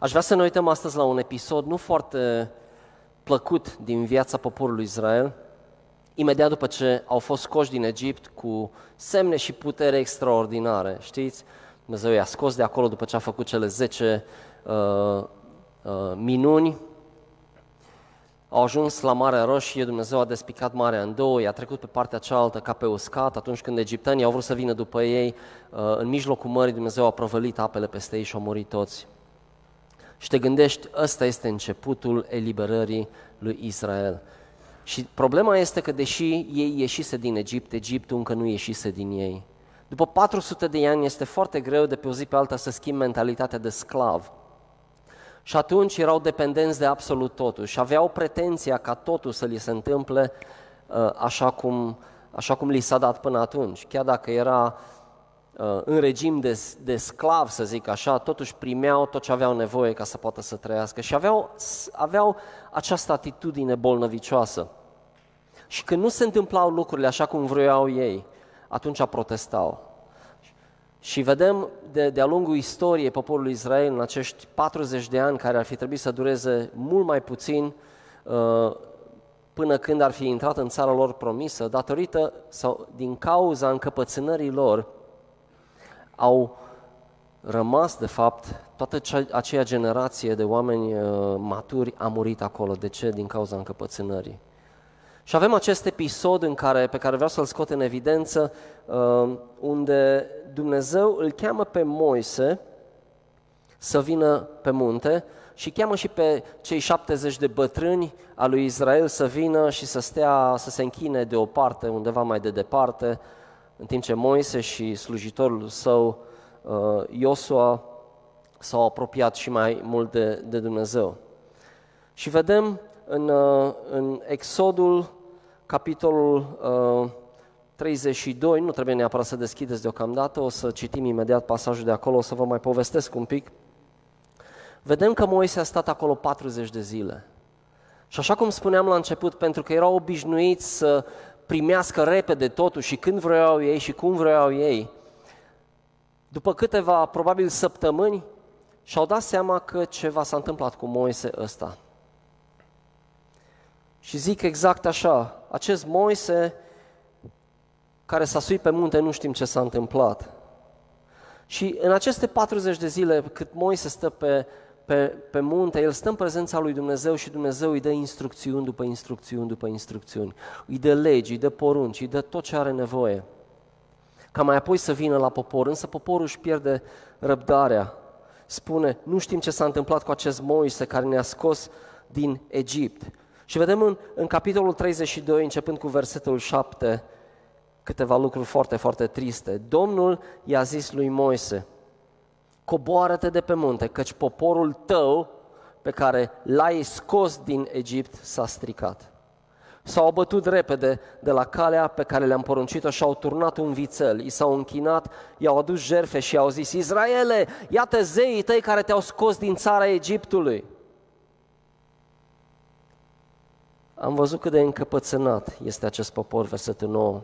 Aș vrea să ne uităm astăzi la un episod nu foarte plăcut din viața poporului Israel, imediat după ce au fost scoși din Egipt cu semne și putere extraordinare. Știți, Dumnezeu i-a scos de acolo după ce a făcut cele 10 uh, uh, minuni. Au ajuns la Marea Roșie, Dumnezeu a despicat Marea în două, i-a trecut pe partea cealaltă ca pe uscat. Atunci când egiptenii au vrut să vină după ei, uh, în mijlocul mării Dumnezeu a prăvălit apele peste ei și au murit toți. Și te gândești, ăsta este începutul eliberării lui Israel. Și problema este că deși ei ieșise din Egipt, Egiptul încă nu ieșise din ei. După 400 de ani este foarte greu de pe o zi pe alta să schimbi mentalitatea de sclav. Și atunci erau dependenți de absolut totul și aveau pretenția ca totul să li se întâmple uh, așa cum, așa cum li s-a dat până atunci. Chiar dacă era uh, în regim de, de sclav, să zic așa, totuși primeau tot ce aveau nevoie ca să poată să trăiască și aveau, aveau această atitudine bolnăvicioasă. Și când nu se întâmplau lucrurile așa cum vreau ei, atunci protestau. Și vedem de, de-a lungul istoriei poporului Israel în acești 40 de ani care ar fi trebuit să dureze mult mai puțin uh, până când ar fi intrat în țara lor promisă, datorită sau din cauza încăpățânării lor, au rămas, de fapt, toată cea, aceea generație de oameni uh, maturi a murit acolo. De ce? Din cauza încăpățânării. Și avem acest episod în care, pe care vreau să-l scot în evidență, uh, unde Dumnezeu îl cheamă pe Moise să vină pe munte și cheamă și pe cei 70 de bătrâni a lui Israel să vină și să stea, să se închine de o parte, undeva mai de departe, în timp ce Moise și slujitorul său, uh, Iosua, s-au apropiat și mai mult de, de Dumnezeu. Și vedem în, uh, în Exodul, capitolul 32, uh, nu trebuie neapărat să deschideți deocamdată, o să citim imediat pasajul de acolo, o să vă mai povestesc un pic. Vedem că Moise a stat acolo 40 de zile. Și așa cum spuneam la început, pentru că erau obișnuiți să primească repede totul și când vreau ei și cum vreau ei, după câteva, probabil, săptămâni, și-au dat seama că ceva s-a întâmplat cu Moise ăsta. Și zic exact așa, acest Moise care s-a suit pe munte, nu știm ce s-a întâmplat. Și în aceste 40 de zile cât Moise stă pe, pe, pe munte, el stă în prezența lui Dumnezeu și Dumnezeu îi dă instrucțiuni după instrucțiuni după instrucțiuni. Îi dă legi, îi dă porunci, îi dă tot ce are nevoie. Ca mai apoi să vină la popor, însă poporul își pierde răbdarea. Spune, nu știm ce s-a întâmplat cu acest Moise care ne-a scos din Egipt. Și vedem în, în capitolul 32, începând cu versetul 7, câteva lucruri foarte, foarte triste. Domnul i-a zis lui Moise, coboară-te de pe munte, căci poporul tău pe care l-ai scos din Egipt s-a stricat. S-au abătut repede de la calea pe care le-am poruncit-o și au turnat un vițel, i s-au închinat, i-au adus jerfe și i-au zis, Israele, iată zeii tăi care te-au scos din țara Egiptului. Am văzut cât de încăpățânat este acest popor, versetul 9.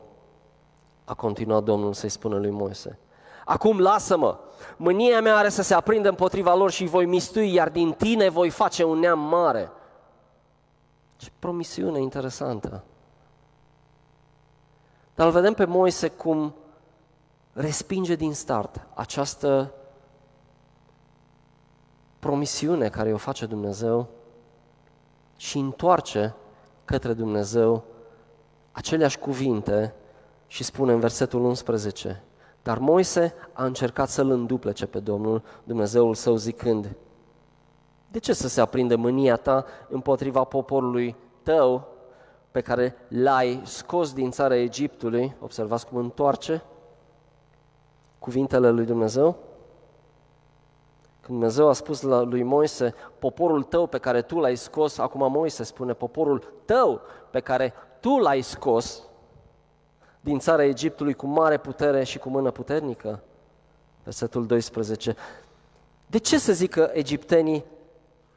A continuat Domnul să-i spună lui Moise. Acum lasă-mă, mânia mea are să se aprindă împotriva lor și voi mistui, iar din tine voi face un neam mare. Ce promisiune interesantă. Dar îl vedem pe Moise cum respinge din start această promisiune care o face Dumnezeu și întoarce către Dumnezeu aceleași cuvinte și spune în versetul 11, dar Moise a încercat să-l înduplece pe Domnul, Dumnezeul său, zicând, de ce să se aprinde mânia ta împotriva poporului tău pe care l-ai scos din țara Egiptului? Observați cum întoarce cuvintele lui Dumnezeu. Când Dumnezeu a spus la lui Moise, poporul tău pe care tu l-ai scos, acum Moise spune, poporul tău pe care tu l-ai scos din țara Egiptului cu mare putere și cu mână puternică. Versetul 12. De ce să zică egiptenii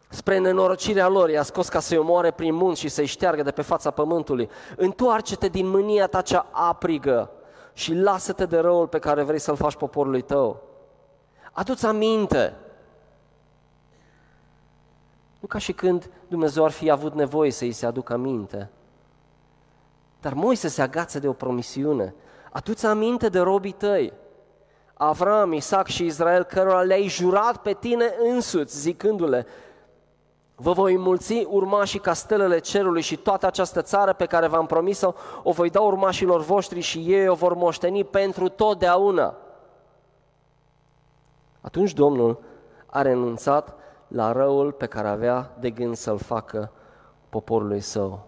spre nenorocirea lor, i-a scos ca să-i omoare prin munți și să-i șteargă de pe fața pământului. Întoarce-te din mânia ta cea aprigă și lasă-te de răul pe care vrei să-l faci poporului tău. Adu-ți aminte Nu ca și când Dumnezeu ar fi avut nevoie să îi se aducă aminte. Dar Moise se agață de o promisiune. Atu-ți aminte de robii tăi, Avram, Isaac și Israel, cărora le-ai jurat pe tine însuți, zicându-le, Vă voi mulți urmașii ca stelele cerului și toată această țară pe care v-am promis-o, o voi da urmașilor voștri și ei o vor moșteni pentru totdeauna. Atunci Domnul a renunțat la răul pe care avea de gând să-l facă poporului său.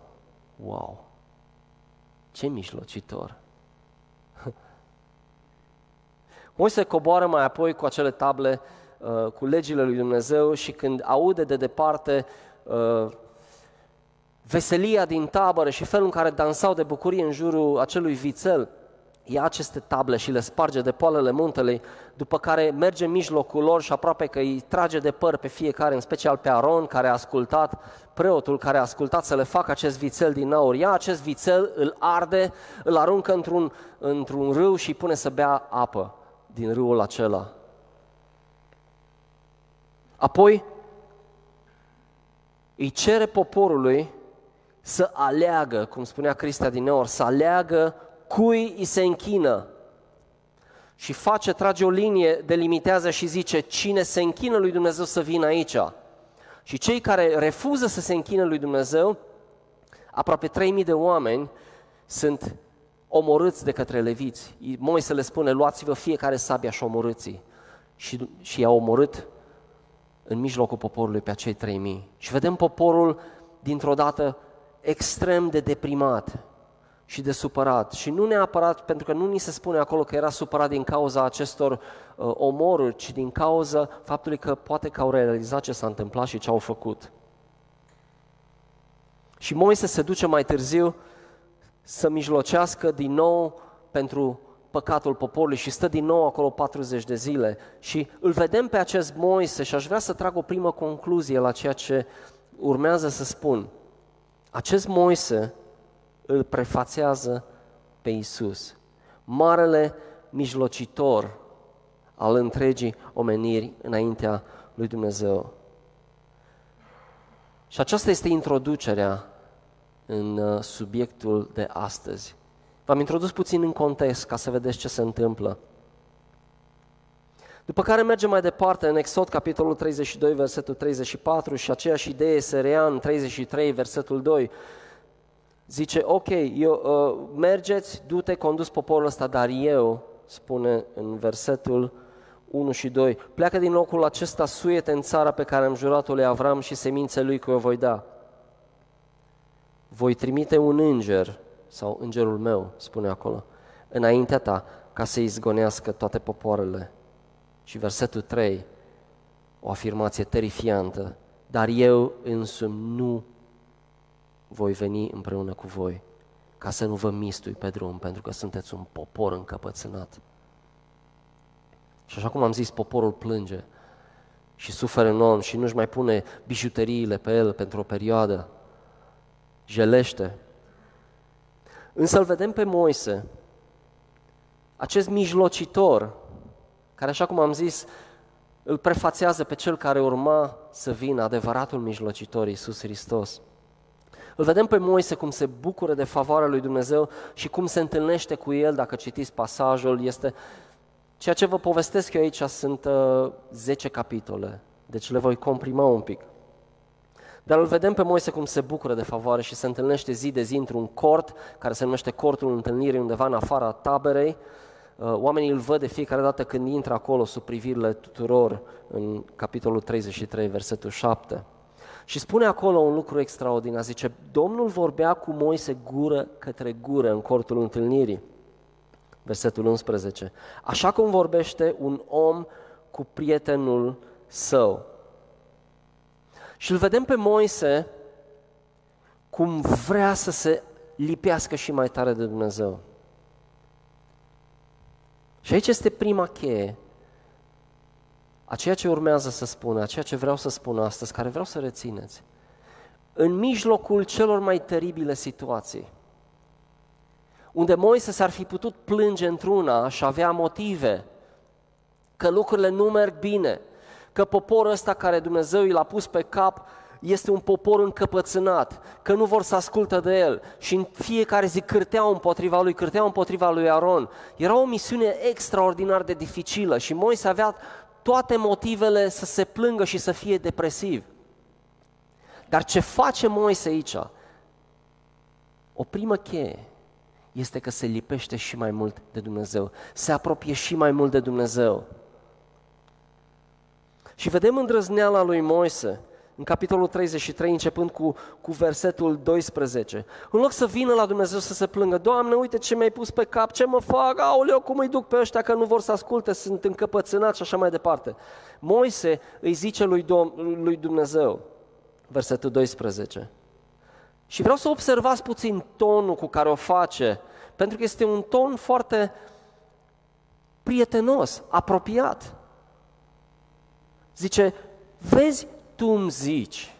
Wow! Ce mijlocitor! Moise coboară mai apoi cu acele table uh, cu legile lui Dumnezeu și când aude de departe uh, veselia din tabără și felul în care dansau de bucurie în jurul acelui vițel, ia aceste table și le sparge de poalele muntelui, după care merge în mijlocul lor și aproape că îi trage de păr pe fiecare, în special pe Aron, care a ascultat, preotul care a ascultat să le facă acest vițel din aur. Ia acest vițel, îl arde, îl aruncă într-un, într-un râu și îi pune să bea apă din râul acela. Apoi îi cere poporului să aleagă, cum spunea Cristia din Neur, să aleagă cui îi se închină. Și face, trage o linie, delimitează și zice cine se închină lui Dumnezeu să vină aici. Și cei care refuză să se închină lui Dumnezeu, aproape 3000 de oameni, sunt omorâți de către leviți. Moise le spune, luați-vă fiecare sabia și omorâți și, și i-a omorât în mijlocul poporului pe acei 3000. Și vedem poporul dintr-o dată extrem de deprimat și de supărat. Și nu neapărat, pentru că nu ni se spune acolo că era supărat din cauza acestor uh, omoruri, ci din cauza faptului că poate că au realizat ce s-a întâmplat și ce au făcut. Și Moise se duce mai târziu să mijlocească din nou pentru păcatul poporului și stă din nou acolo 40 de zile. Și îl vedem pe acest Moise și aș vrea să trag o primă concluzie la ceea ce urmează să spun. Acest Moise îl prefațează pe Isus, marele mijlocitor al întregii omeniri înaintea lui Dumnezeu. Și aceasta este introducerea în uh, subiectul de astăzi. V-am introdus puțin în context ca să vedeți ce se întâmplă. După care mergem mai departe în Exod, capitolul 32, versetul 34 și aceeași idee se rea în 33, versetul 2. Zice, ok, eu, uh, mergeți, du-te, condus poporul ăsta, dar eu, spune în versetul 1 și 2, pleacă din locul acesta, suiete în țara pe care am jurat-o lui Avram și semințe lui că o voi da voi trimite un înger, sau îngerul meu, spune acolo, înaintea ta, ca să izgonească toate popoarele. Și versetul 3, o afirmație terifiantă, dar eu însumi nu voi veni împreună cu voi, ca să nu vă mistui pe drum, pentru că sunteți un popor încăpățânat. Și așa cum am zis, poporul plânge și suferă enorm și nu-și mai pune bijuteriile pe el pentru o perioadă jelește. Însă îl vedem pe Moise, acest mijlocitor, care, așa cum am zis, îl prefațează pe cel care urma să vină, adevăratul mijlocitor, Iisus Hristos. Îl vedem pe Moise cum se bucură de favoarea lui Dumnezeu și cum se întâlnește cu el, dacă citiți pasajul, este ceea ce vă povestesc eu aici sunt uh, 10 capitole, deci le voi comprima un pic. Dar îl vedem pe Moise cum se bucură de favoare și se întâlnește zi de zi într-un cort, care se numește cortul întâlnirii undeva în afara taberei. Uh, oamenii îl văd de fiecare dată când intră acolo sub privirile tuturor în capitolul 33, versetul 7. Și spune acolo un lucru extraordinar, zice, Domnul vorbea cu Moise gură către gură în cortul întâlnirii. Versetul 11. Așa cum vorbește un om cu prietenul său. Și îl vedem pe Moise cum vrea să se lipească și mai tare de Dumnezeu. Și aici este prima cheie a ceea ce urmează să spună, a ceea ce vreau să spun astăzi, care vreau să rețineți. În mijlocul celor mai teribile situații, unde Moise s-ar fi putut plânge într-una și avea motive că lucrurile nu merg bine, că poporul ăsta care Dumnezeu i l-a pus pe cap este un popor încăpățânat, că nu vor să ascultă de el și în fiecare zi cârteau împotriva lui, cârteau împotriva lui Aron. Era o misiune extraordinar de dificilă și Moise avea toate motivele să se plângă și să fie depresiv. Dar ce face Moise aici? O primă cheie este că se lipește și mai mult de Dumnezeu, se apropie și mai mult de Dumnezeu. Și vedem îndrăzneala lui Moise în capitolul 33, începând cu, cu versetul 12. În loc să vină la Dumnezeu să se plângă, Doamne, uite ce mi-ai pus pe cap, ce mă fac, aoleu, cum îi duc pe ăștia că nu vor să asculte, sunt încăpățânați și așa mai departe. Moise îi zice lui, Dom- lui Dumnezeu, versetul 12, și vreau să observați puțin tonul cu care o face, pentru că este un ton foarte prietenos, apropiat. Zice, vezi, tu îmi zici,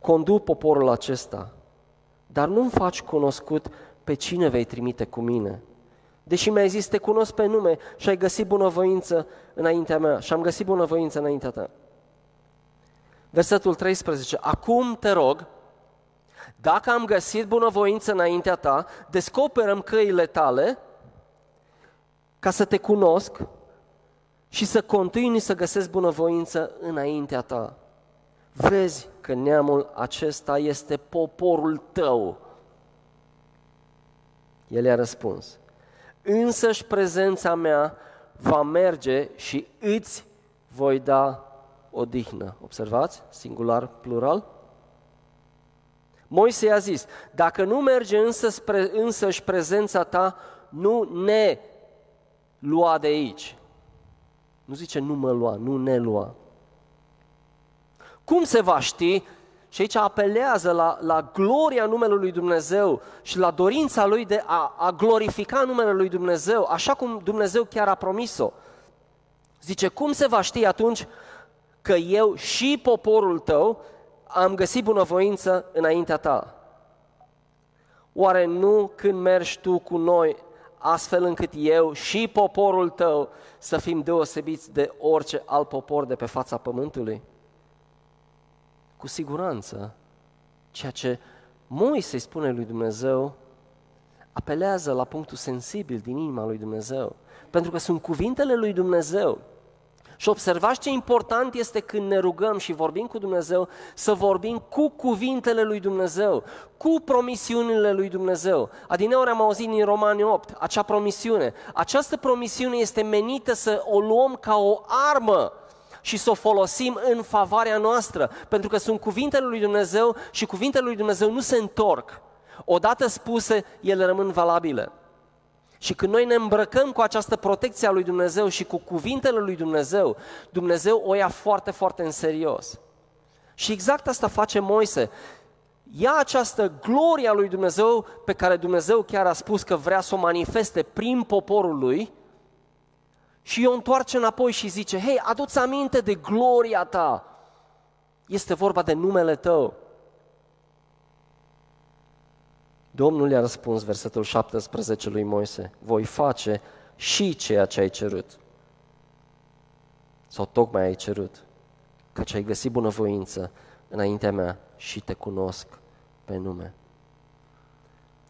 conduc poporul acesta, dar nu-mi faci cunoscut pe cine vei trimite cu mine. Deși mi-ai zis, te cunosc pe nume și ai găsit bunăvoință înaintea mea și am găsit bunăvoință înaintea ta. Versetul 13. Acum te rog, dacă am găsit bunăvoință înaintea ta, descoperăm căile tale ca să te cunosc și să continui să găsesc bunăvoință înaintea ta. Vezi că neamul acesta este poporul tău. El i-a răspuns, însăși prezența mea va merge și îți voi da odihnă. Observați? Singular, plural. Moise i-a zis, dacă nu merge însă spre, însăși prezența ta, nu ne lua de aici. Nu zice nu mă lua, nu ne lua. Cum se va ști? Și aici apelează la, la gloria numelui lui Dumnezeu și la dorința lui de a, a glorifica numele lui Dumnezeu, așa cum Dumnezeu chiar a promis-o. Zice, cum se va ști atunci că eu și poporul tău am găsit bunăvoință înaintea ta? Oare nu când mergi tu cu noi astfel încât eu și poporul tău să fim deosebiți de orice alt popor de pe fața pământului? Cu siguranță, ceea ce Moise îi spune lui Dumnezeu apelează la punctul sensibil din inima lui Dumnezeu, pentru că sunt cuvintele lui Dumnezeu și observați ce important este când ne rugăm și vorbim cu Dumnezeu, să vorbim cu cuvintele lui Dumnezeu, cu promisiunile lui Dumnezeu. Adineori am auzit din Romani 8, acea promisiune. Această promisiune este menită să o luăm ca o armă și să o folosim în favoarea noastră, pentru că sunt cuvintele lui Dumnezeu și cuvintele lui Dumnezeu nu se întorc. Odată spuse, ele rămân valabile. Și când noi ne îmbrăcăm cu această protecție a lui Dumnezeu și cu cuvintele lui Dumnezeu, Dumnezeu o ia foarte, foarte în serios. Și exact asta face Moise. Ia această gloria lui Dumnezeu pe care Dumnezeu chiar a spus că vrea să o manifeste prin poporul lui și o întoarce înapoi și zice, hei, adu-ți aminte de gloria ta. Este vorba de numele tău. Domnul i-a răspuns, versetul 17 lui Moise, voi face și ceea ce ai cerut. Sau tocmai ai cerut, căci ai găsit bunăvoință înaintea mea și te cunosc pe nume.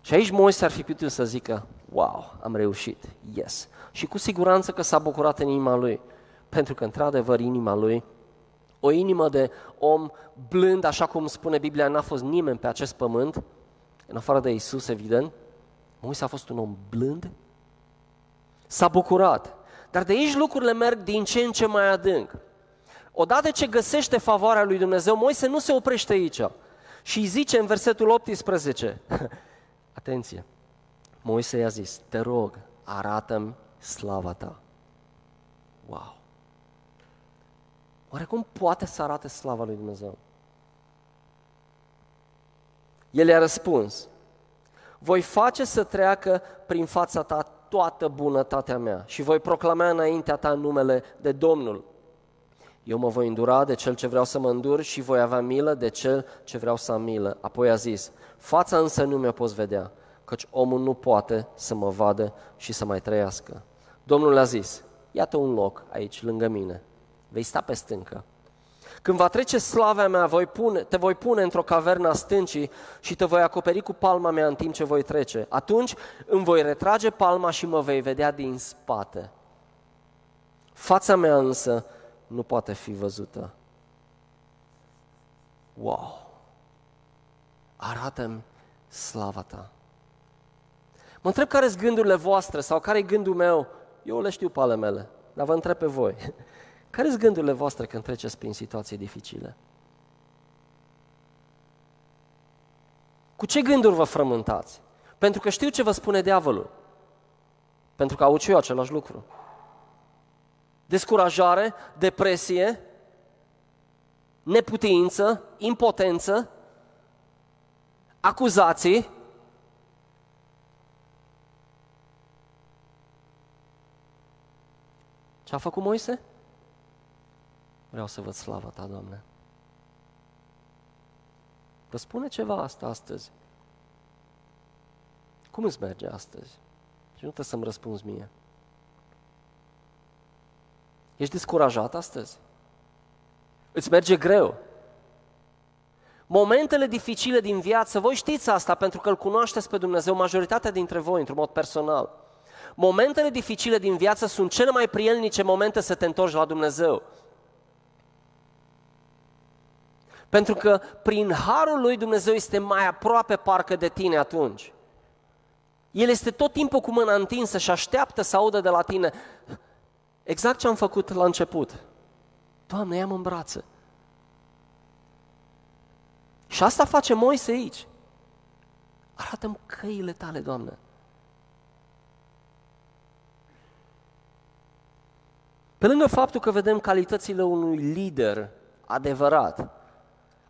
Și aici Moise ar fi putut să zică, wow, am reușit, yes. Și cu siguranță că s-a bucurat în inima lui, pentru că într-adevăr inima lui, o inimă de om blând, așa cum spune Biblia, n-a fost nimeni pe acest pământ, în afară de Isus, evident, Moise a fost un om blând, s-a bucurat. Dar de aici lucrurile merg din ce în ce mai adânc. Odată ce găsește favoarea lui Dumnezeu, Moise nu se oprește aici. Și îi zice în versetul 18, atenție, Moise i-a zis, te rog, arată-mi slava ta. Wow! Oare cum poate să arate slava lui Dumnezeu? El i-a răspuns, voi face să treacă prin fața ta toată bunătatea mea și voi proclama înaintea ta numele de Domnul. Eu mă voi îndura de cel ce vreau să mă îndur și voi avea milă de cel ce vreau să am milă. Apoi a zis, fața însă nu mi-o poți vedea, căci omul nu poate să mă vadă și să mai trăiască. Domnul a zis, iată un loc aici, lângă mine, vei sta pe stâncă. Când va trece slava mea, voi pune, te voi pune într-o cavernă a stâncii și te voi acoperi cu palma mea în timp ce voi trece. Atunci îmi voi retrage palma și mă vei vedea din spate. Fața mea însă nu poate fi văzută. Wow! Arată-mi slava ta. Mă întreb care sunt gândurile voastre sau care e gândul meu. Eu le știu pe ale mele, dar vă întreb pe voi. Care sunt gândurile voastre când treceți prin situații dificile? Cu ce gânduri vă frământați? Pentru că știu ce vă spune diavolul. Pentru că aud și eu același lucru. Descurajare, depresie, neputință, impotență, acuzații. Ce a făcut Moise? Vreau să văd slava Ta, Doamne. Vă spune ceva asta astăzi. Cum îți merge astăzi? Și nu trebuie să-mi răspunzi mie. Ești descurajat astăzi? Îți merge greu? Momentele dificile din viață, voi știți asta pentru că îl cunoașteți pe Dumnezeu, majoritatea dintre voi, într-un mod personal. Momentele dificile din viață sunt cele mai prielnice momente să te întorci la Dumnezeu. Pentru că prin harul lui Dumnezeu este mai aproape parcă de tine atunci. El este tot timpul cu mâna întinsă și așteaptă să audă de la tine exact ce am făcut la început. Doamne, ia-mă în brațe. Și asta face Moise aici. Arată-mi căile tale, Doamne. Pe lângă faptul că vedem calitățile unui lider adevărat,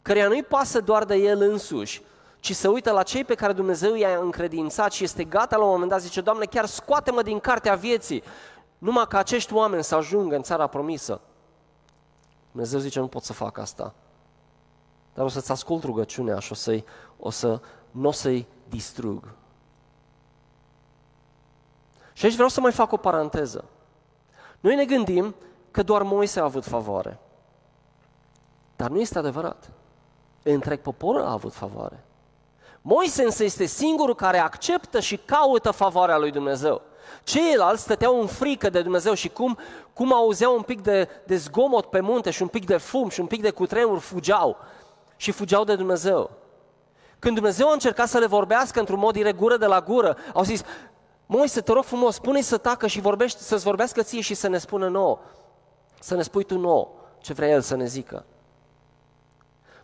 căreia nu-i pasă doar de el însuși, ci să uită la cei pe care Dumnezeu i-a încredințat și este gata la un moment dat, zice, Doamne, chiar scoate-mă din cartea vieții, numai ca acești oameni să ajungă în țara promisă. Dumnezeu zice, nu pot să fac asta. Dar o să-ți ascult rugăciunea și o, să o să, nu o să-i distrug. Și aici vreau să mai fac o paranteză. Noi ne gândim că doar Moise a avut favoare. Dar nu este adevărat întreg poporul a avut favoare. Moise însă este singurul care acceptă și caută favoarea lui Dumnezeu. Ceilalți stăteau în frică de Dumnezeu și cum, cum auzeau un pic de, de zgomot pe munte și un pic de fum și un pic de cutremur, fugeau și fugeau de Dumnezeu. Când Dumnezeu a încercat să le vorbească într-un mod direct gură de la gură, au zis, Moise, te rog frumos, spune să tacă și vorbește, să-ți vorbească ție și să ne spună nouă, să ne spui tu nouă ce vrea El să ne zică.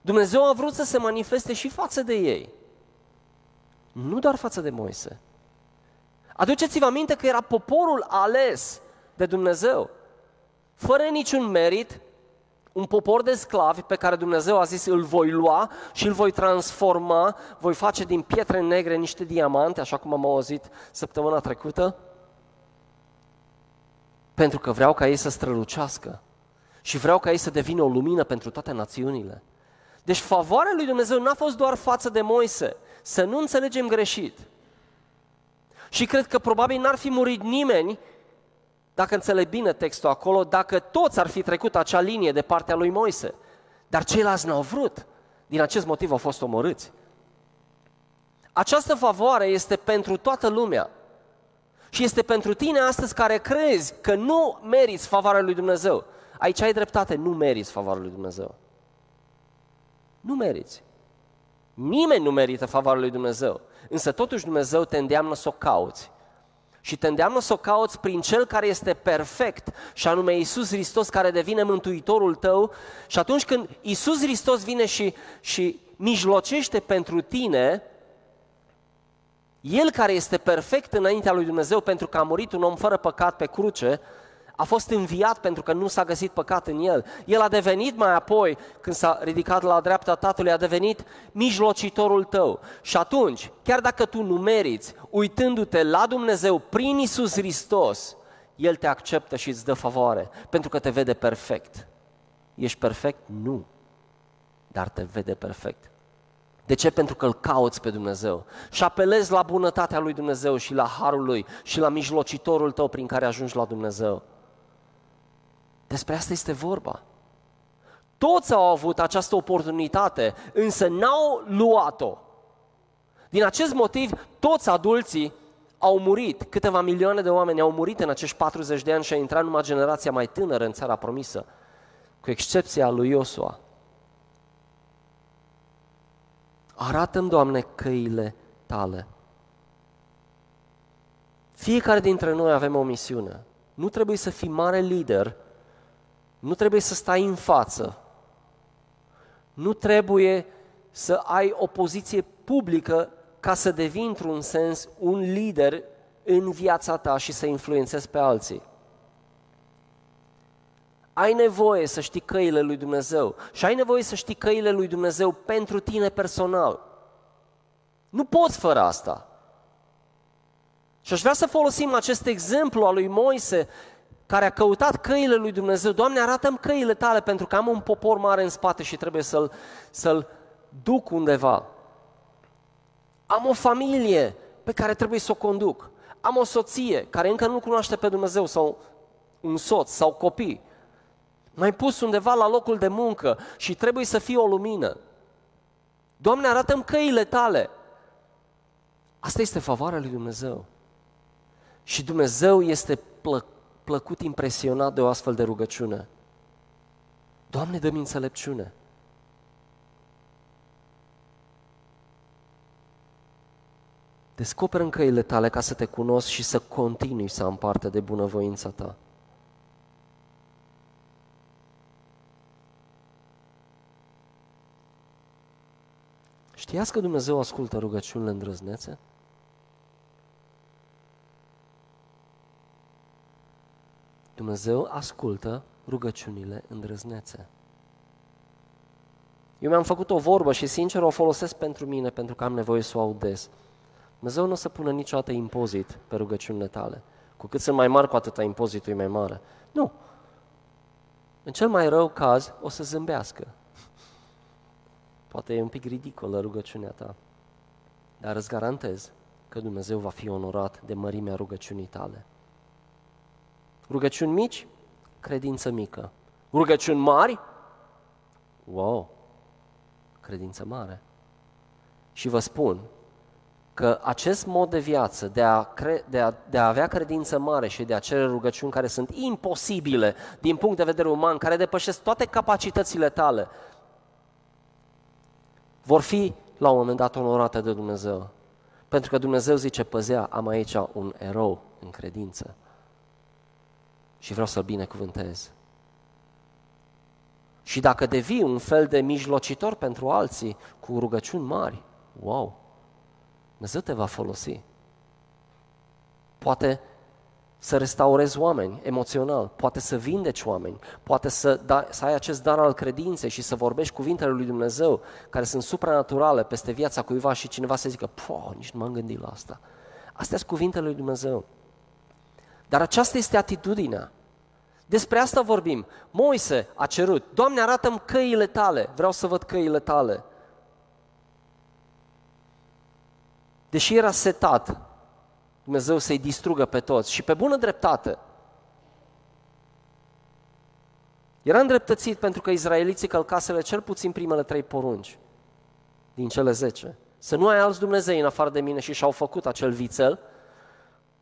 Dumnezeu a vrut să se manifeste și față de ei. Nu doar față de Moise. Aduceți-vă aminte că era poporul ales de Dumnezeu. Fără niciun merit, un popor de sclavi pe care Dumnezeu a zis îl voi lua și îl voi transforma, voi face din pietre negre niște diamante, așa cum am auzit săptămâna trecută, pentru că vreau ca ei să strălucească și vreau ca ei să devină o lumină pentru toate națiunile. Deci favoarea lui Dumnezeu n-a fost doar față de Moise, să nu înțelegem greșit. Și cred că probabil n-ar fi murit nimeni, dacă înțeleg bine textul acolo, dacă toți ar fi trecut acea linie de partea lui Moise. Dar ceilalți n-au vrut. Din acest motiv au fost omorâți. Această favoare este pentru toată lumea. Și este pentru tine astăzi care crezi că nu meriți favoarea lui Dumnezeu. Aici ai dreptate, nu meriți favoarea lui Dumnezeu. Nu meriți. Nimeni nu merită favoarea lui Dumnezeu. Însă totuși Dumnezeu te îndeamnă să o cauți. Și te îndeamnă să o cauți prin Cel care este perfect, și anume Iisus Hristos care devine Mântuitorul tău. Și atunci când Iisus Hristos vine și, și mijlocește pentru tine, El care este perfect înaintea lui Dumnezeu pentru că a murit un om fără păcat pe cruce, a fost înviat pentru că nu s-a găsit păcat în el. El a devenit mai apoi, când s-a ridicat la dreapta Tatălui, a devenit mijlocitorul tău. Și atunci, chiar dacă tu nu meriți, uitându-te la Dumnezeu prin Isus Hristos, El te acceptă și îți dă favoare, pentru că te vede perfect. Ești perfect? Nu. Dar te vede perfect. De ce? Pentru că îl cauți pe Dumnezeu și apelezi la bunătatea lui Dumnezeu și la harul lui și la mijlocitorul tău prin care ajungi la Dumnezeu. Despre asta este vorba. Toți au avut această oportunitate, însă n-au luat-o. Din acest motiv, toți adulții au murit. Câteva milioane de oameni au murit în acești 40 de ani și a intrat numai generația mai tânără în țara promisă, cu excepția lui Iosua. Arată-mi, Doamne, căile tale. Fiecare dintre noi avem o misiune. Nu trebuie să fii mare lider, nu trebuie să stai în față, nu trebuie să ai o poziție publică ca să devii într-un sens un lider în viața ta și să influențezi pe alții. Ai nevoie să știi căile lui Dumnezeu și ai nevoie să știi căile lui Dumnezeu pentru tine personal. Nu poți fără asta. Și aș vrea să folosim acest exemplu al lui Moise, care a căutat căile lui Dumnezeu. Doamne, arată-mi căile tale, pentru că am un popor mare în spate și trebuie să-l, să-l duc undeva. Am o familie pe care trebuie să o conduc. Am o soție care încă nu cunoaște pe Dumnezeu sau un soț sau copii. M-ai pus undeva la locul de muncă și trebuie să fie o lumină. Doamne, arată-mi căile tale. Asta este favoarea lui Dumnezeu. Și Dumnezeu este plă, plăcut impresionat de o astfel de rugăciune. Doamne, dă-mi înțelepciune. Descoperă în căile tale ca să te cunosc și să continui să am parte de bunăvoința ta. Știați că Dumnezeu ascultă rugăciunile îndrăznețe? Dumnezeu ascultă rugăciunile îndrăznețe. Eu mi-am făcut o vorbă și sincer o folosesc pentru mine pentru că am nevoie să o aud des. Dumnezeu nu o să pună niciodată impozit pe rugăciunile tale. Cu cât sunt mai mari, cu atâta impozitul e mai mare. Nu. În cel mai rău caz, o să zâmbească. Poate e un pic ridicolă rugăciunea ta, dar îți garantez că Dumnezeu va fi onorat de mărimea rugăciunii tale. Rugăciuni mici, credință mică. Rugăciuni mari, wow, credință mare. Și vă spun că acest mod de viață, de a, cre- de, a, de a avea credință mare și de a cere rugăciuni care sunt imposibile din punct de vedere uman, care depășesc toate capacitățile tale, vor fi la un moment dat onorate de Dumnezeu. Pentru că Dumnezeu zice, păzea, am aici un erou în credință și vreau să-l binecuvântez. Și dacă devii un fel de mijlocitor pentru alții cu rugăciuni mari, wow, Dumnezeu te va folosi. Poate să restaurezi oameni emoțional, poate să vindeci oameni, poate să, da, să ai acest dar al credinței și să vorbești cuvintele lui Dumnezeu care sunt supranaturale peste viața cuiva și cineva să zică, po, nici nu m-am gândit la asta. Astea sunt cuvintele lui Dumnezeu. Dar aceasta este atitudinea. Despre asta vorbim. Moise a cerut, Doamne, arată-mi căile tale, vreau să văd căile tale. Deși era setat, Dumnezeu să-i distrugă pe toți și pe bună dreptate. Era îndreptățit pentru că izraeliții călcaseră cel puțin primele trei porunci din cele zece. Să nu ai alți Dumnezei în afară de mine și și-au făcut acel vițel,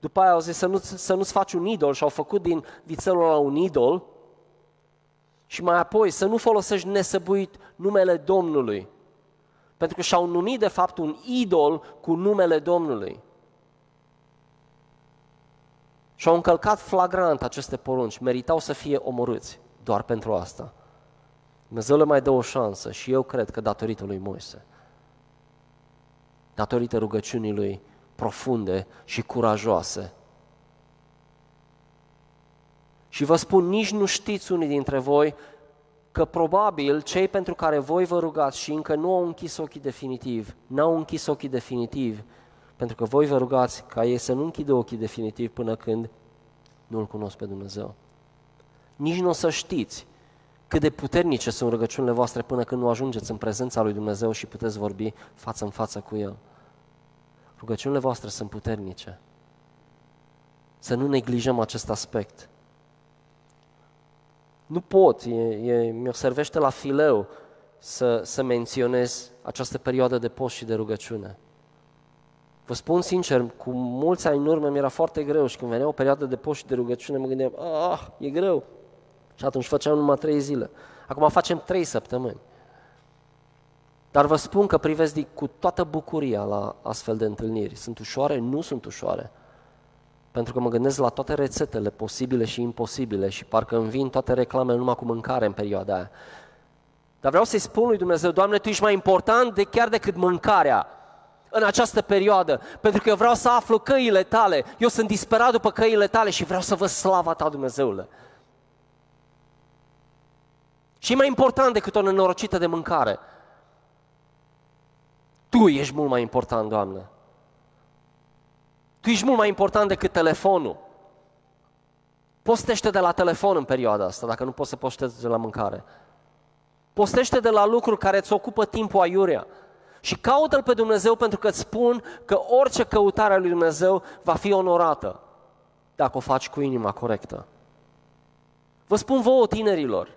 după aia au zis să, nu, să nu-ți faci un idol și au făcut din vițelul ăla un idol. Și mai apoi să nu folosești nesăbuit numele Domnului. Pentru că și-au numit de fapt un idol cu numele Domnului. Și au încălcat flagrant aceste porunci, meritau să fie omorâți doar pentru asta. Dumnezeu le mai dă o șansă și eu cred că datorită lui Moise, datorită rugăciunii lui profunde și curajoase. Și vă spun, nici nu știți unii dintre voi că probabil cei pentru care voi vă rugați și încă nu au închis ochii definitiv, n-au închis ochii definitiv, pentru că voi vă rugați ca ei să nu închidă ochii definitiv până când nu-L cunosc pe Dumnezeu. Nici nu o să știți cât de puternice sunt rugăciunile voastre până când nu ajungeți în prezența lui Dumnezeu și puteți vorbi față în față cu El. Rugăciunile voastre sunt puternice. Să nu neglijăm acest aspect. Nu pot, e, e, mi-o servește la fileu să, să menționez această perioadă de post și de rugăciune. Vă spun sincer, cu mulți ani în urmă mi-era foarte greu și când venea o perioadă de post și de rugăciune mă gândeam, ah, e greu. Și atunci făceam numai trei zile. Acum facem trei săptămâni. Dar vă spun că privesc cu toată bucuria la astfel de întâlniri. Sunt ușoare? Nu sunt ușoare. Pentru că mă gândesc la toate rețetele posibile și imposibile și parcă îmi vin toate reclamele numai cu mâncare în perioada aia. Dar vreau să-i spun lui Dumnezeu, Doamne, Tu ești mai important de chiar decât mâncarea în această perioadă, pentru că eu vreau să aflu căile Tale. Eu sunt disperat după căile Tale și vreau să văd slava Ta, Dumnezeule. Și mai important decât o nenorocită de mâncare. Tu ești mult mai important, Doamne. Tu ești mult mai important decât telefonul. Postește de la telefon în perioada asta, dacă nu poți să postezi de la mâncare. Postește de la lucruri care îți ocupă timpul aiurea. Și caută-L pe Dumnezeu pentru că îți spun că orice căutare a lui Dumnezeu va fi onorată dacă o faci cu inima corectă. Vă spun vouă tinerilor,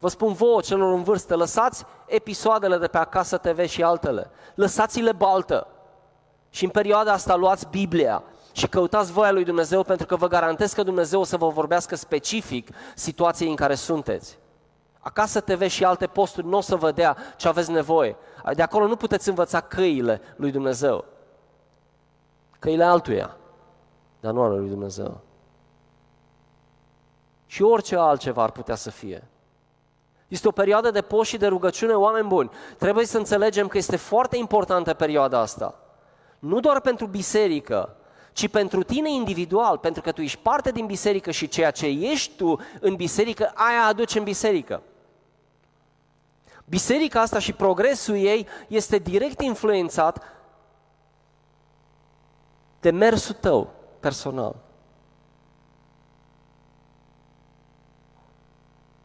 vă spun vouă celor în vârstă, lăsați episoadele de pe Acasă TV și altele, lăsați-le baltă și în perioada asta luați Biblia și căutați voia lui Dumnezeu pentru că vă garantez că Dumnezeu o să vă vorbească specific situației în care sunteți. Acasă TV și alte posturi nu o să vă dea ce aveți nevoie. De acolo nu puteți învăța căile lui Dumnezeu. Căile altuia, dar nu ale lui Dumnezeu. Și orice altceva ar putea să fie. Este o perioadă de post și de rugăciune, oameni buni. Trebuie să înțelegem că este foarte importantă perioada asta. Nu doar pentru biserică, ci pentru tine individual, pentru că tu ești parte din biserică și ceea ce ești tu în biserică, aia aduce în biserică. Biserica asta și progresul ei este direct influențat de mersul tău personal.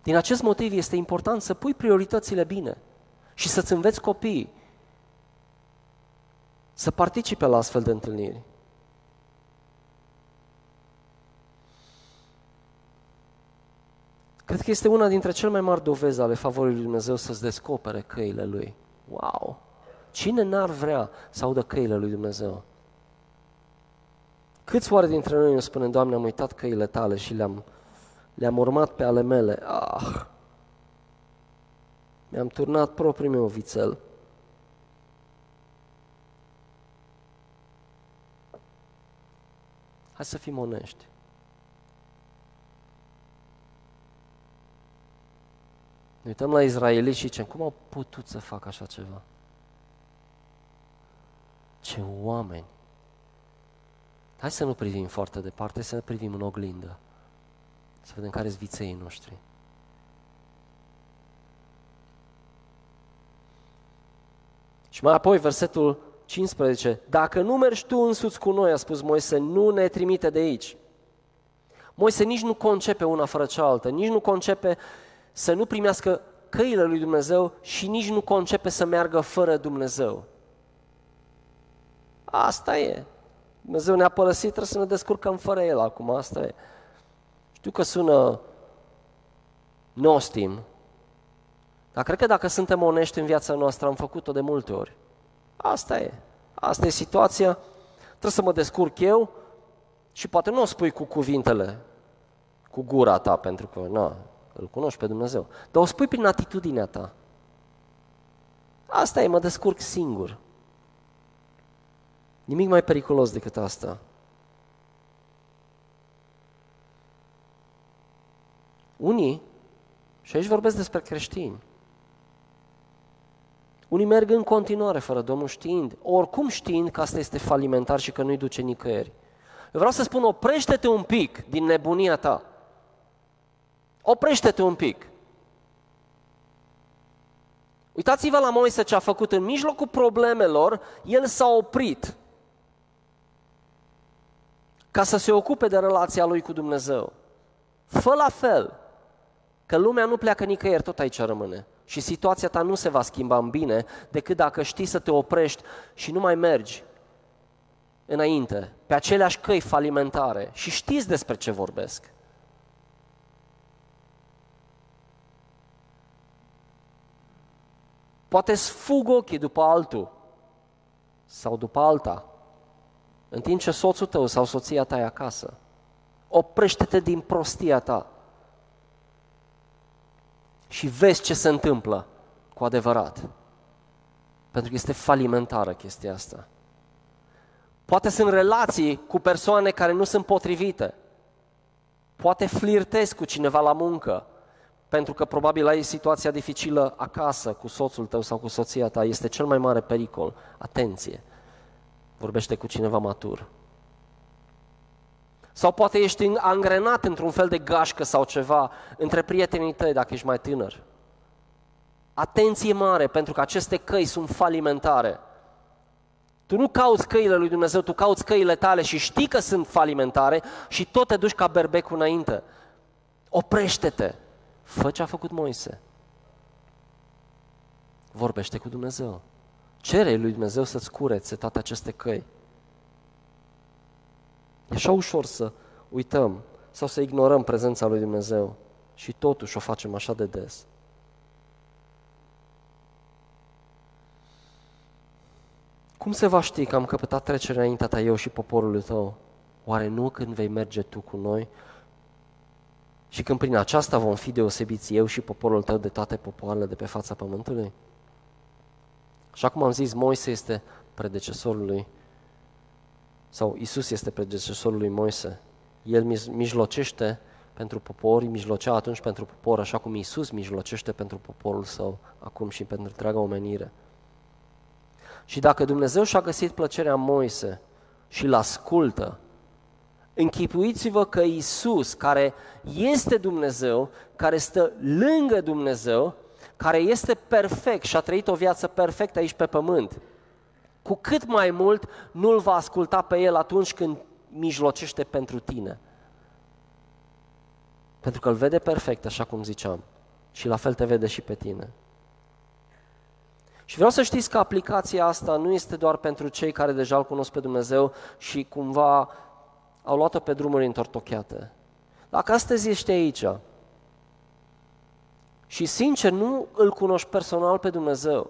Din acest motiv este important să pui prioritățile bine și să-ți înveți copiii să participe la astfel de întâlniri. Cred că este una dintre cele mai mari dovezi ale favorii lui Dumnezeu să-ți descopere căile Lui. Wow! Cine n-ar vrea să audă căile lui Dumnezeu? Câți oare dintre noi îmi spunem, Doamne, am uitat căile Tale și le-am, le-am urmat pe ale mele? Ah! Mi-am turnat propriul meu vițel. Hai să fim onești. Ne uităm la izraeliți și zicem, cum au putut să facă așa ceva? Ce oameni! Hai să nu privim foarte departe, să ne privim în oglindă. Să vedem care sunt viței noștri. Și mai apoi versetul 15. Dacă nu mergi tu însuți cu noi, a spus Moise, nu ne trimite de aici. Moise nici nu concepe una fără cealaltă, nici nu concepe să nu primească căile lui Dumnezeu și nici nu concepe să meargă fără Dumnezeu. Asta e. Dumnezeu ne-a părăsit, trebuie să ne descurcăm fără El acum, asta e. Știu că sună nostim, dar cred că dacă suntem onești în viața noastră, am făcut-o de multe ori. Asta e. Asta e situația. Trebuie să mă descurc eu și poate nu o spui cu cuvintele, cu gura ta, pentru că, na, îl cunoști pe Dumnezeu. Dar o spui prin atitudinea ta. Asta e, mă descurc singur. Nimic mai periculos decât asta. Unii, și aici vorbesc despre creștini, unii merg în continuare fără Domnul știind, oricum știind că asta este falimentar și că nu-i duce nicăieri. Eu vreau să spun, oprește-te un pic din nebunia ta. Oprește-te un pic. Uitați-vă la Moise ce a făcut în mijlocul problemelor, el s-a oprit ca să se ocupe de relația lui cu Dumnezeu. Fă la fel, Că lumea nu pleacă nicăieri, tot aici rămâne. Și situația ta nu se va schimba în bine decât dacă știi să te oprești și nu mai mergi înainte, pe aceleași căi falimentare. Și știți despre ce vorbesc. Poate sfug ochii după altul sau după alta, în timp ce soțul tău sau soția ta e acasă. Oprește-te din prostia ta și vezi ce se întâmplă cu adevărat. Pentru că este falimentară chestia asta. Poate sunt relații cu persoane care nu sunt potrivite. Poate flirtezi cu cineva la muncă, pentru că probabil ai situația dificilă acasă cu soțul tău sau cu soția ta. Este cel mai mare pericol. Atenție! Vorbește cu cineva matur. Sau poate ești angrenat într-un fel de gașcă sau ceva între prietenii tăi dacă ești mai tânăr. Atenție mare, pentru că aceste căi sunt falimentare. Tu nu cauți căile lui Dumnezeu, tu cauți căile tale și știi că sunt falimentare și tot te duci ca berbecul înainte. Oprește-te! Fă ce a făcut Moise. Vorbește cu Dumnezeu. Cere lui Dumnezeu să-ți curețe toate aceste căi. E așa ușor să uităm sau să ignorăm prezența lui Dumnezeu și totuși o facem așa de des. Cum se va ști că am căpătat trecerea înaintea ta eu și poporul tău? Oare nu când vei merge tu cu noi? Și când prin aceasta vom fi deosebiți eu și poporul tău de toate popoarele de pe fața pământului? Așa cum am zis, Moise este predecesorul lui, sau Isus este predecesorul lui Moise. El mijlocește pentru popor, îi mijlocea atunci pentru popor, așa cum Isus mijlocește pentru poporul său, acum și pentru întreaga omenire. Și dacă Dumnezeu și-a găsit plăcerea în Moise și îl ascultă, închipuiți-vă că Isus, care este Dumnezeu, care stă lângă Dumnezeu, care este perfect și a trăit o viață perfectă aici pe pământ, cu cât mai mult nu-L va asculta pe El atunci când mijlocește pentru tine. Pentru că îl vede perfect, așa cum ziceam, și la fel te vede și pe tine. Și vreau să știți că aplicația asta nu este doar pentru cei care deja îl cunosc pe Dumnezeu și cumva au luat-o pe drumuri întortocheate. Dacă astăzi ești aici și sincer nu îl cunoști personal pe Dumnezeu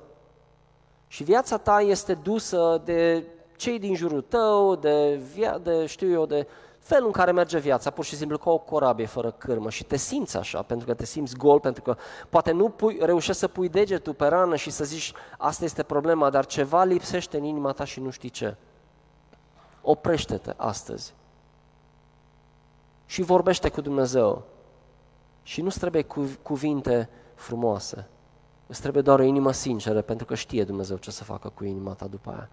și viața ta este dusă de cei din jurul tău, de, via, de știu eu, de felul în care merge viața, pur și simplu ca o corabie fără cârmă și te simți așa, pentru că te simți gol, pentru că poate nu pui, reușești să pui degetul pe rană și să zici asta este problema, dar ceva lipsește în inima ta și nu știi ce. Oprește-te astăzi și vorbește cu Dumnezeu. Și nu trebuie cuvinte frumoase, îți trebuie doar o inimă sinceră, pentru că știe Dumnezeu ce să facă cu inima ta după aia,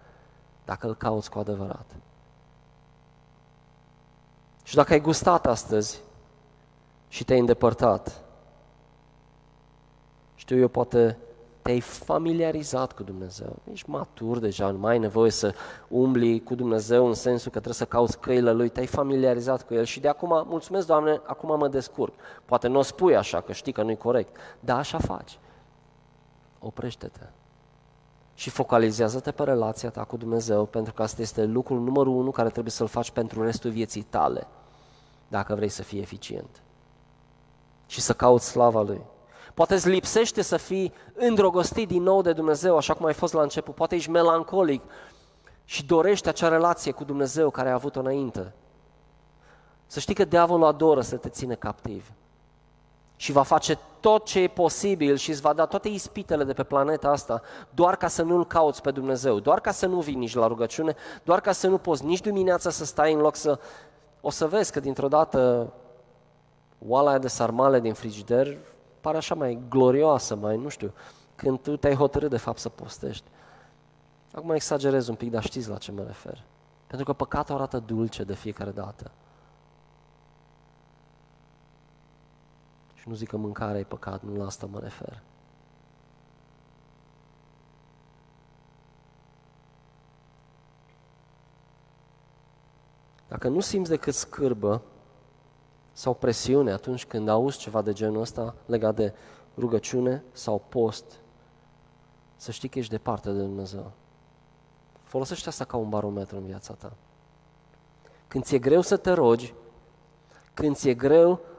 dacă îl cauți cu adevărat. Și dacă ai gustat astăzi și te-ai îndepărtat, știu eu, poate te-ai familiarizat cu Dumnezeu. Ești matur deja, nu mai ai nevoie să umbli cu Dumnezeu în sensul că trebuie să cauți căile Lui, te-ai familiarizat cu El și de acum, mulțumesc Doamne, acum mă descurc. Poate nu o spui așa, că știi că nu-i corect, dar așa faci. Oprește-te și focalizează-te pe relația ta cu Dumnezeu, pentru că asta este lucrul numărul unu care trebuie să-l faci pentru restul vieții tale, dacă vrei să fii eficient. Și să cauți slava Lui. Poate îți lipsește să fii îndrăgostit din nou de Dumnezeu, așa cum ai fost la început. Poate ești melancolic și dorești acea relație cu Dumnezeu care ai avut-o înainte. Să știi că diavolul adoră să te ține captiv și va face tot ce e posibil și îți va da toate ispitele de pe planeta asta doar ca să nu-L cauți pe Dumnezeu, doar ca să nu vii nici la rugăciune, doar ca să nu poți nici dimineața să stai în loc să... O să vezi că dintr-o dată oala de sarmale din frigider pare așa mai glorioasă, mai, nu știu, când tu te-ai hotărât de fapt să postești. Acum exagerez un pic, dar știți la ce mă refer. Pentru că păcatul arată dulce de fiecare dată. Și nu zic că mâncarea e păcat, nu la asta mă refer. Dacă nu simți decât scârbă sau presiune atunci când auzi ceva de genul ăsta legat de rugăciune sau post, să știi că ești departe de Dumnezeu. Folosește asta ca un barometru în viața ta. Când ți-e greu să te rogi, când ți-e greu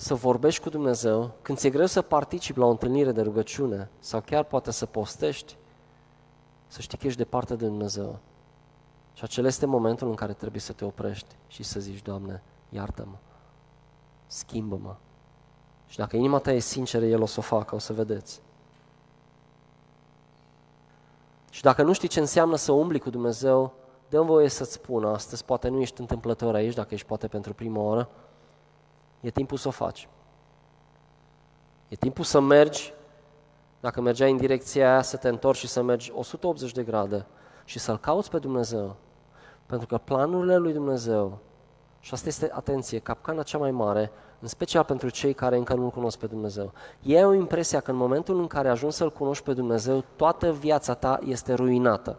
să vorbești cu Dumnezeu, când ți-e greu să participi la o întâlnire de rugăciune sau chiar poate să postești, să știi că ești departe de Dumnezeu. Și acela este momentul în care trebuie să te oprești și să zici, Doamne, iartă-mă, schimbă-mă. Și dacă inima ta e sinceră, El o să o facă, o să vedeți. Și dacă nu știi ce înseamnă să umbli cu Dumnezeu, dă voie să-ți spun astăzi, poate nu ești întâmplător aici, dacă ești poate pentru prima oară, e timpul să o faci. E timpul să mergi, dacă mergeai în direcția aia, să te întorci și să mergi 180 de grade și să-L cauți pe Dumnezeu. Pentru că planurile lui Dumnezeu, și asta este, atenție, capcana cea mai mare, în special pentru cei care încă nu-L cunosc pe Dumnezeu. Ei au impresia că în momentul în care ajungi să-L cunoști pe Dumnezeu, toată viața ta este ruinată.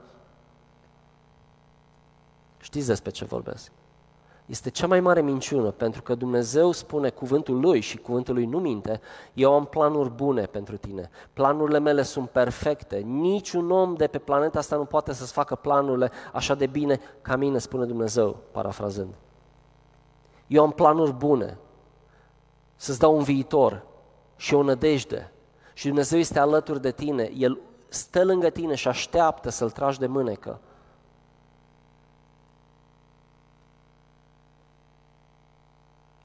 Știți despre ce vorbesc? Este cea mai mare minciună, pentru că Dumnezeu spune cuvântul Lui și cuvântul Lui nu minte, eu am planuri bune pentru tine, planurile mele sunt perfecte, niciun om de pe planeta asta nu poate să-ți facă planurile așa de bine ca mine, spune Dumnezeu, parafrazând. Eu am planuri bune, să-ți dau un viitor și o nădejde. Și Dumnezeu este alături de tine, El stă lângă tine și așteaptă să-L tragi de mânecă.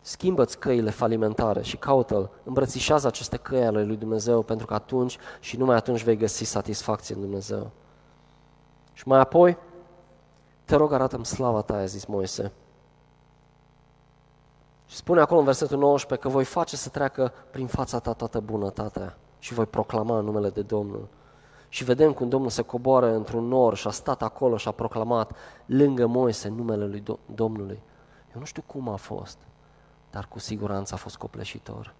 Schimbă-ți căile falimentare și caută-L, îmbrățișează aceste căi ale lui Dumnezeu, pentru că atunci și numai atunci vei găsi satisfacție în Dumnezeu. Și mai apoi, te rog, arată-mi slava ta, a zis Moise. Și spune acolo în versetul 19 că voi face să treacă prin fața ta toată bunătatea și voi proclama numele de Domnul. Și vedem cum Domnul se coboară într-un nor și a stat acolo și a proclamat lângă Moise numele lui Domnului. Eu nu știu cum a fost, dar cu siguranță a fost copleșitor.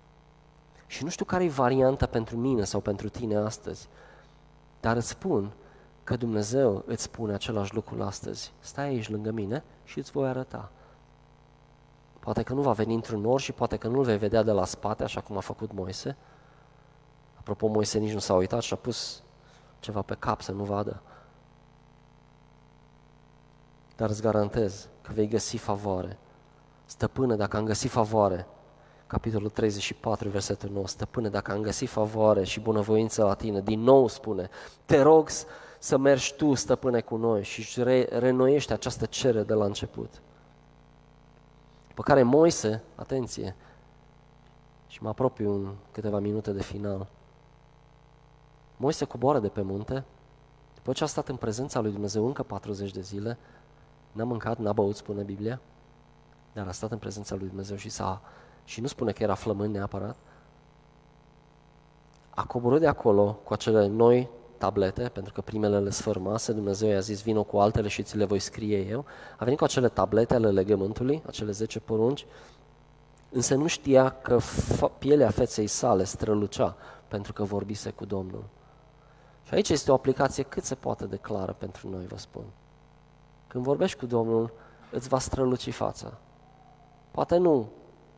Și nu știu care e varianta pentru mine sau pentru tine astăzi, dar îți spun că Dumnezeu îți spune același lucru astăzi. Stai aici lângă mine și îți voi arăta. Poate că nu va veni într-un nor și poate că nu-l vei vedea de la spate, așa cum a făcut Moise. Apropo, Moise nici nu s-a uitat și a pus ceva pe cap să nu vadă. Dar îți garantez că vei găsi favoare. Stăpână, dacă am găsit favoare, capitolul 34, versetul 9, stăpâne, dacă am găsit favoare și bunăvoință la tine, din nou spune, te rog să mergi tu, stăpâne, cu noi și re- renoiește această cerere de la început. Pe care Moise, atenție, și mă apropiu în câteva minute de final, Moise coboară de pe munte, după ce a stat în prezența lui Dumnezeu încă 40 de zile, n-a mâncat, n-a băut, spune Biblia, dar a stat în prezența lui Dumnezeu și s-a, și nu spune că era flămând neapărat, a coborât de acolo cu acele noi tablete, pentru că primele le sfârmase, Dumnezeu i-a zis, vină cu altele și ți le voi scrie eu. A venit cu acele tablete ale legământului, acele 10 porunci, însă nu știa că pielea feței sale strălucea pentru că vorbise cu Domnul. Și aici este o aplicație cât se poate de clară pentru noi, vă spun. Când vorbești cu Domnul, îți va străluci fața. Poate nu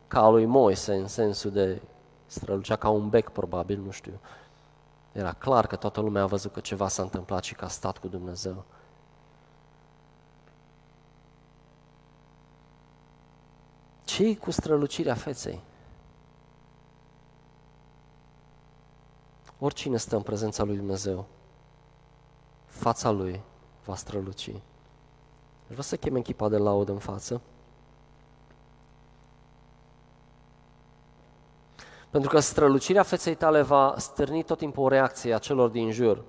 ca a lui Moise, în sensul de strălucea ca un bec, probabil, nu știu, era clar că toată lumea a văzut că ceva s-a întâmplat și că a stat cu Dumnezeu. ce cu strălucirea feței? Oricine stă în prezența lui Dumnezeu, fața lui va străluci. Vreau să chem echipa de laudă în față. Pentru că strălucirea feței tale va stârni tot timpul o reacție a celor din jur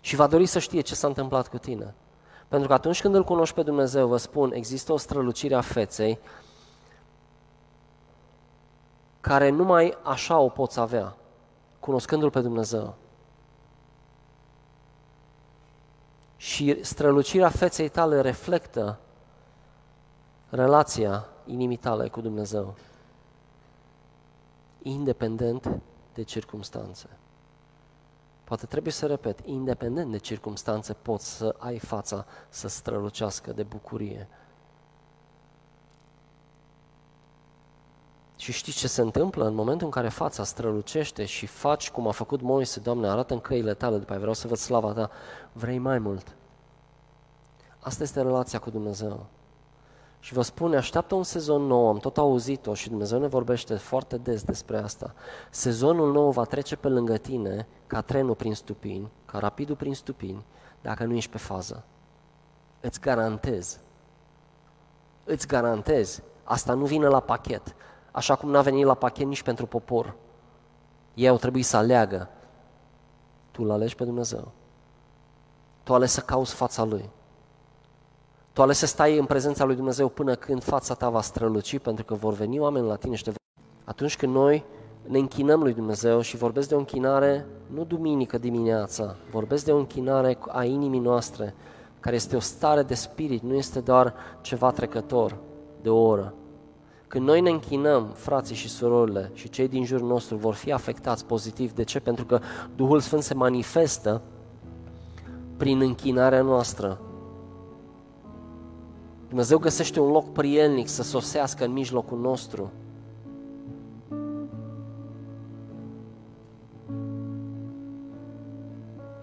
și va dori să știe ce s-a întâmplat cu tine. Pentru că atunci când îl cunoști pe Dumnezeu, vă spun, există o strălucire a feței care numai așa o poți avea, cunoscându-L pe Dumnezeu. Și strălucirea feței tale reflectă relația inimii tale cu Dumnezeu independent de circumstanțe. Poate trebuie să repet, independent de circumstanțe poți să ai fața să strălucească de bucurie. Și știi ce se întâmplă în momentul în care fața strălucește și faci cum a făcut Moise, Doamne, arată în căile tale, după aia vreau să văd slava ta, vrei mai mult. Asta este relația cu Dumnezeu. Și vă spune, așteaptă un sezon nou, am tot auzit-o și Dumnezeu ne vorbește foarte des despre asta. Sezonul nou va trece pe lângă tine ca trenul prin stupini, ca rapidul prin stupini, dacă nu ești pe fază. Îți garantez. Îți garantez. Asta nu vine la pachet. Așa cum n-a venit la pachet nici pentru popor. Ei au trebuit să aleagă. Tu îl alegi pe Dumnezeu. Tu ales să cauți fața Lui. Tu ales să stai în prezența lui Dumnezeu până când fața ta va străluci, pentru că vor veni oameni la tine și te vor... Atunci când noi ne închinăm lui Dumnezeu și vorbesc de o închinare nu duminică dimineața, vorbesc de o închinare a inimii noastre, care este o stare de spirit, nu este doar ceva trecător de o oră. Când noi ne închinăm, frații și surorile și cei din jurul nostru vor fi afectați pozitiv. De ce? Pentru că Duhul Sfânt se manifestă prin închinarea noastră. Dumnezeu găsește un loc prielnic să sosească în mijlocul nostru.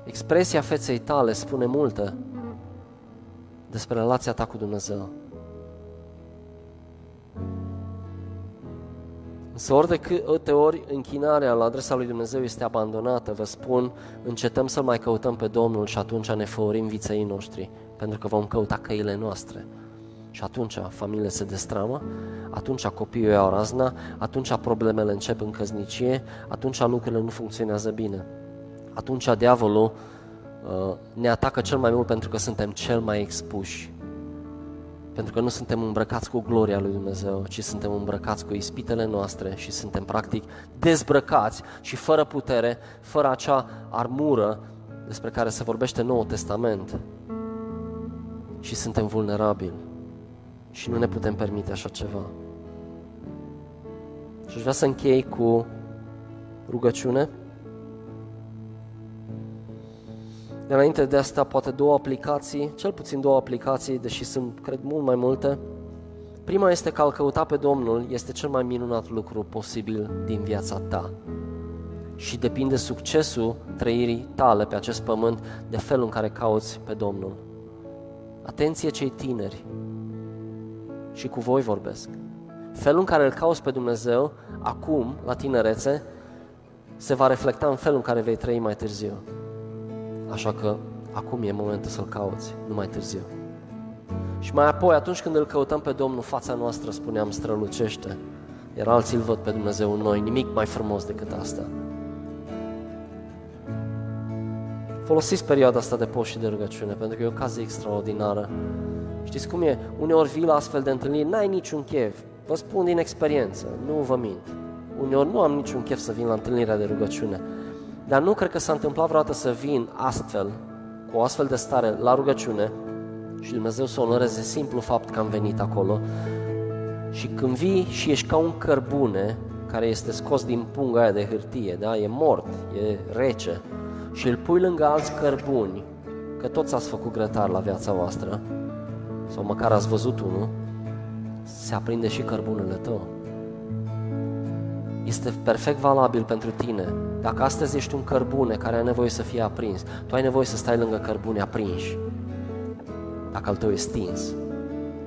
Expresia feței tale spune multă despre relația ta cu Dumnezeu. Însă ori de câte ori închinarea la adresa lui Dumnezeu este abandonată, vă spun, încetăm să mai căutăm pe Domnul și atunci ne făurim viței noștri, pentru că vom căuta căile noastre. Și atunci familiile se destramă, atunci copiii iau razna, atunci problemele încep în căznicie, atunci lucrurile nu funcționează bine. Atunci diavolul uh, ne atacă cel mai mult pentru că suntem cel mai expuși. Pentru că nu suntem îmbrăcați cu gloria lui Dumnezeu, ci suntem îmbrăcați cu ispitele noastre și suntem practic dezbrăcați și fără putere, fără acea armură despre care se vorbește în Noul Testament. Și suntem vulnerabili și nu ne putem permite așa ceva. Și aș vrea să închei cu rugăciune. De înainte de asta, poate două aplicații, cel puțin două aplicații, deși sunt, cred, mult mai multe. Prima este că al căuta pe Domnul este cel mai minunat lucru posibil din viața ta. Și depinde succesul trăirii tale pe acest pământ de felul în care cauți pe Domnul. Atenție cei tineri, și cu voi vorbesc. Felul în care îl cauți pe Dumnezeu, acum, la tinerețe, se va reflecta în felul în care vei trăi mai târziu. Așa că acum e momentul să-L cauți, nu mai târziu. Și mai apoi, atunci când îl căutăm pe Domnul, fața noastră, spuneam, strălucește. Iar alții îl văd pe Dumnezeu în noi, nimic mai frumos decât asta. Folosiți perioada asta de post și de rugăciune, pentru că e o ocazie extraordinară Știți cum e? Uneori vii la astfel de întâlniri, n-ai niciun chef. Vă spun din experiență, nu vă mint. Uneori nu am niciun chef să vin la întâlnirea de rugăciune. Dar nu cred că s-a întâmplat vreodată să vin astfel, cu o astfel de stare, la rugăciune și Dumnezeu să onoreze simplu fapt că am venit acolo. Și când vii și ești ca un cărbune care este scos din punga aia de hârtie, da? e mort, e rece, și îl pui lângă alți cărbuni, că toți ați făcut grătar la viața voastră, sau măcar ați văzut unul, se aprinde și cărbunele tău. Este perfect valabil pentru tine. Dacă astăzi ești un cărbune care are nevoie să fie aprins, tu ai nevoie să stai lângă cărbune aprinși. Dacă al tău e stins,